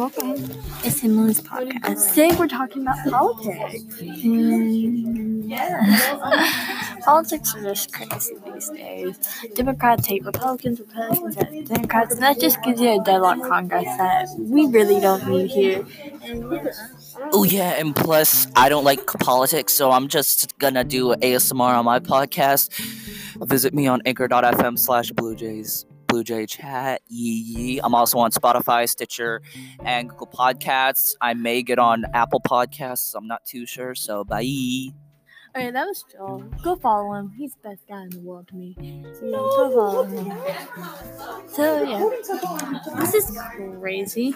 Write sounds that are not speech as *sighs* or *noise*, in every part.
welcome. It's Emily's podcast. Today we're talking about politics. And yeah, *laughs* politics are just crazy these days. Democrats hate Republicans, Republicans hate Democrats, and that just gives you a deadlock Congress that we really don't need here. Oh yeah, and plus I don't like politics, so I'm just gonna do ASMR on my podcast. Visit me on anchor.fm slash Blue Jays. Blue Jay Chat. Yee yee. I'm also on Spotify, Stitcher, and Google Podcasts. I may get on Apple Podcasts. I'm not too sure. So bye. Okay, that was Joel. Go follow him. He's the best guy in the world to me. So yeah, go follow him. So yeah, this is crazy.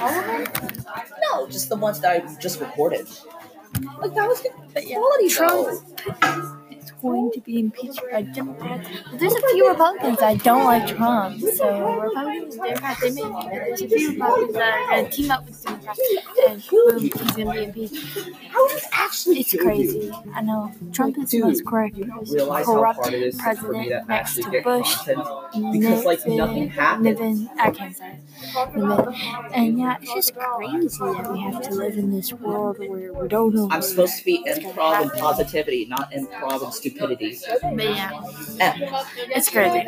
No, just the ones that I just recorded. Like that was good. But yeah, Trump is going to be impeached by Democrats. But there's a few Republicans that don't like Trump. So Republicans, Democrats, they may. There's a few Republicans that are going to team up with Democrats, and boom, he's going to be impeached. It's crazy. I know. Trump is the most corrupt, corrupt president next to Bush. Because, like, nothing happened. Niven, I can't say it. Niven. And yeah, it's just crazy that we have to live in this world where we don't know. I'm supposed to be improv and positivity, not improv and stupidity. But yeah, Eh. it's crazy.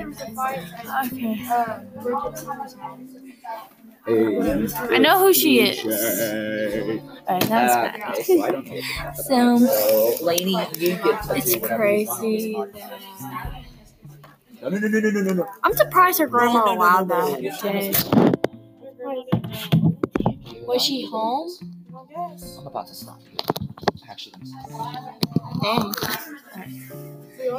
Okay. I know who she is. Alright, that's Uh, bad. so I don't take it. So, So, Lainey, you get to it's do whatever you crazy. want. No, no, no, no, no, no, no, no. I'm surprised her grandma No, no, no, allowed no, no, that. no. today. Was she home? I'm about to stop you. Actually, Dang.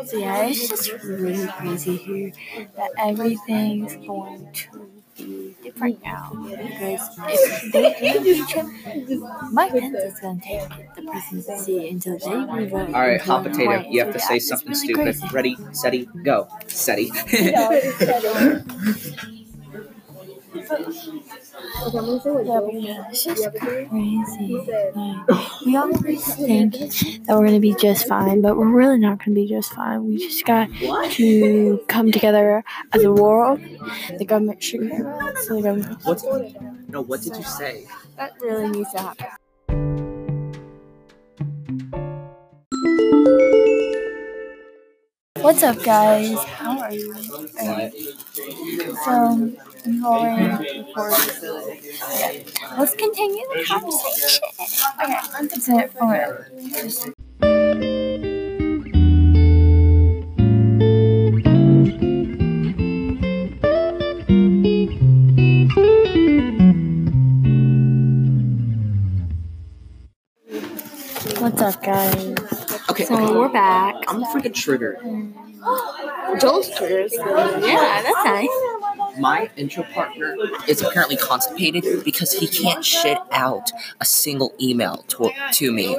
So yeah, it's just really crazy here that everything's going to be different now because if they impeach him, Mike Pence is going to take the presidency until they revote. All right, hot potato. right. You have to say it's something really stupid. crazy. Ready, steady, go. Steady. *laughs* Yeah, it's just crazy. Like, we always think that we're gonna be just fine, but we're really not gonna be just fine. We just got to come together as a world. The government should care about us, so the government What's no? What did you say? that really needs to happen. What's up, guys? How are you? So, I'm going for. Let's continue the conversation. Okay, so, okay. Just What's up, guys? Okay, So okay. we're back. I'm freaking triggered. Joel's *gasps* triggers. Yeah, that's nice. My intro partner is apparently constipated because he can't shit out a single email to, to me.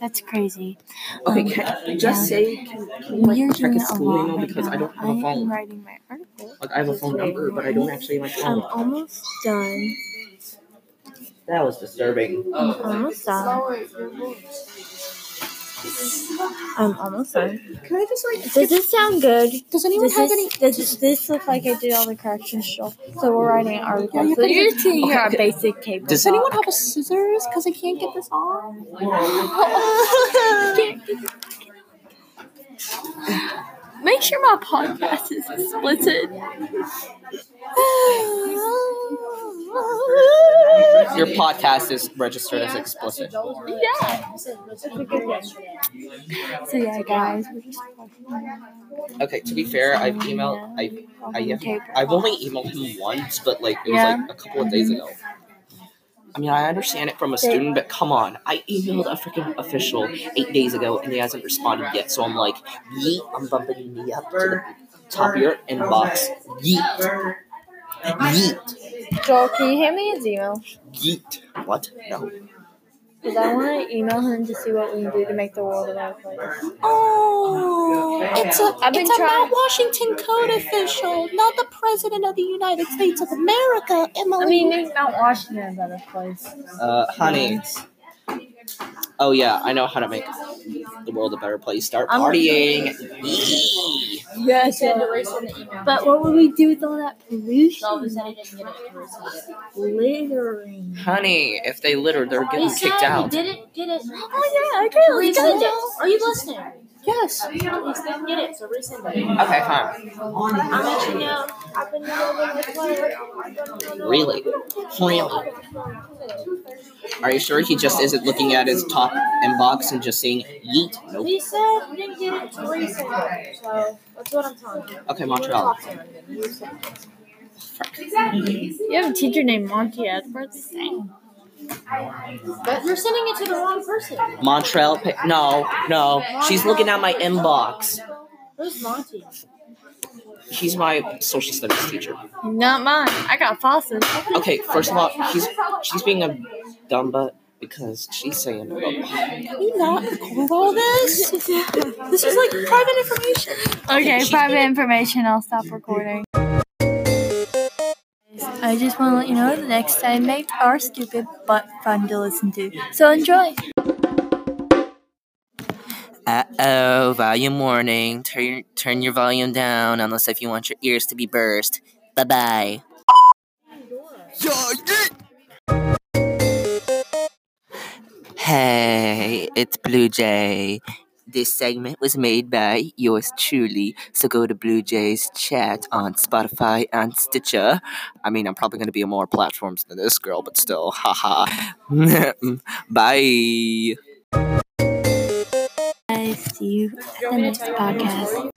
That's crazy. Okay, Um, can, just say can, can you You're like check doing his a school email right because I don't have a phone. writing my article. Like I have a phone number, but I don't actually have my phone. I'm almost done. That was disturbing. I'm almost done. I'm almost done. Can I just like? Does this sound good? Does anyone Does have this, any? does this look like I did all the corrections, Joel? So we're writing an article. Yeah, So you're just gonna hear Okay. our basic table. Does talk. anyone have a scissors? Because I can't get this on. *laughs* Make sure my podcast is explicit. *sighs* *laughs* *laughs* Your podcast is registered as explicit. Yeah. So yeah, guys, we're just talking. Okay, to be fair, I've emailed. I I have, I've only emailed him once, but like it was like a couple of days ago. I mean, I understand it from a student, but come on, I emailed a freaking official eight days ago and he hasn't responded yet. So I'm like, yeet, I'm bumping me up to the top of your inbox. Yeet, yeet, Joel, can you hand me his email? Geet. What? No. Because I want to email him to see what we can do to make the world a better place. Oh, it's a I've been it's a trying- Mount Washington Code official, not the president of the United States of America, Emily. I mean, make Mount Washington a better place. Uh, honey. Oh yeah, I know how to make the world a better place. Start I'm- partying. Yee. Yes. Said to resend the email. But what would we do with all that pollution? So all of a sudden he didn't get it. to resend it. Littering. Honey, if they litter, they're getting kicked out. didn't get it. Oh yeah, I To agree. resend. Are you listening? Yes. He didn't get it, so resend it. Okay, fine. I'm actually now. I've been now with the Really? Really? Are you sure he just isn't looking at his top inbox and just saying yeet? Nope. He said he didn't get it to resend it. So that's what I'm telling you. Okay, Montreal. Talk to him again. You. You have a teacher named Monty Edwards. But you're sending it to the wrong person. Montreal. Pa- no, no. She's looking at my inbox. Who's Monty? He's my social studies teacher. Not mine. I got faucets. Okay, first of all, she's she's being a dumb butt because she's saying, oh, Can we not record all this? *laughs* this is like private information. Okay, She's private being- information. I'll stop recording. I just want to let you know the next time mates are stupid but fun to listen to. So enjoy. uh oh, volume warning. Turn turn your volume down unless if you want your ears to be burst. Bye bye. Hey, it's Blue Jay. This segment was made by yours truly, so go to Blue Jay's chat on Spotify and Stitcher. I mean, I'm probably going to be on more platforms than this girl, but still, haha. *laughs* Bye. I see you at the next podcast.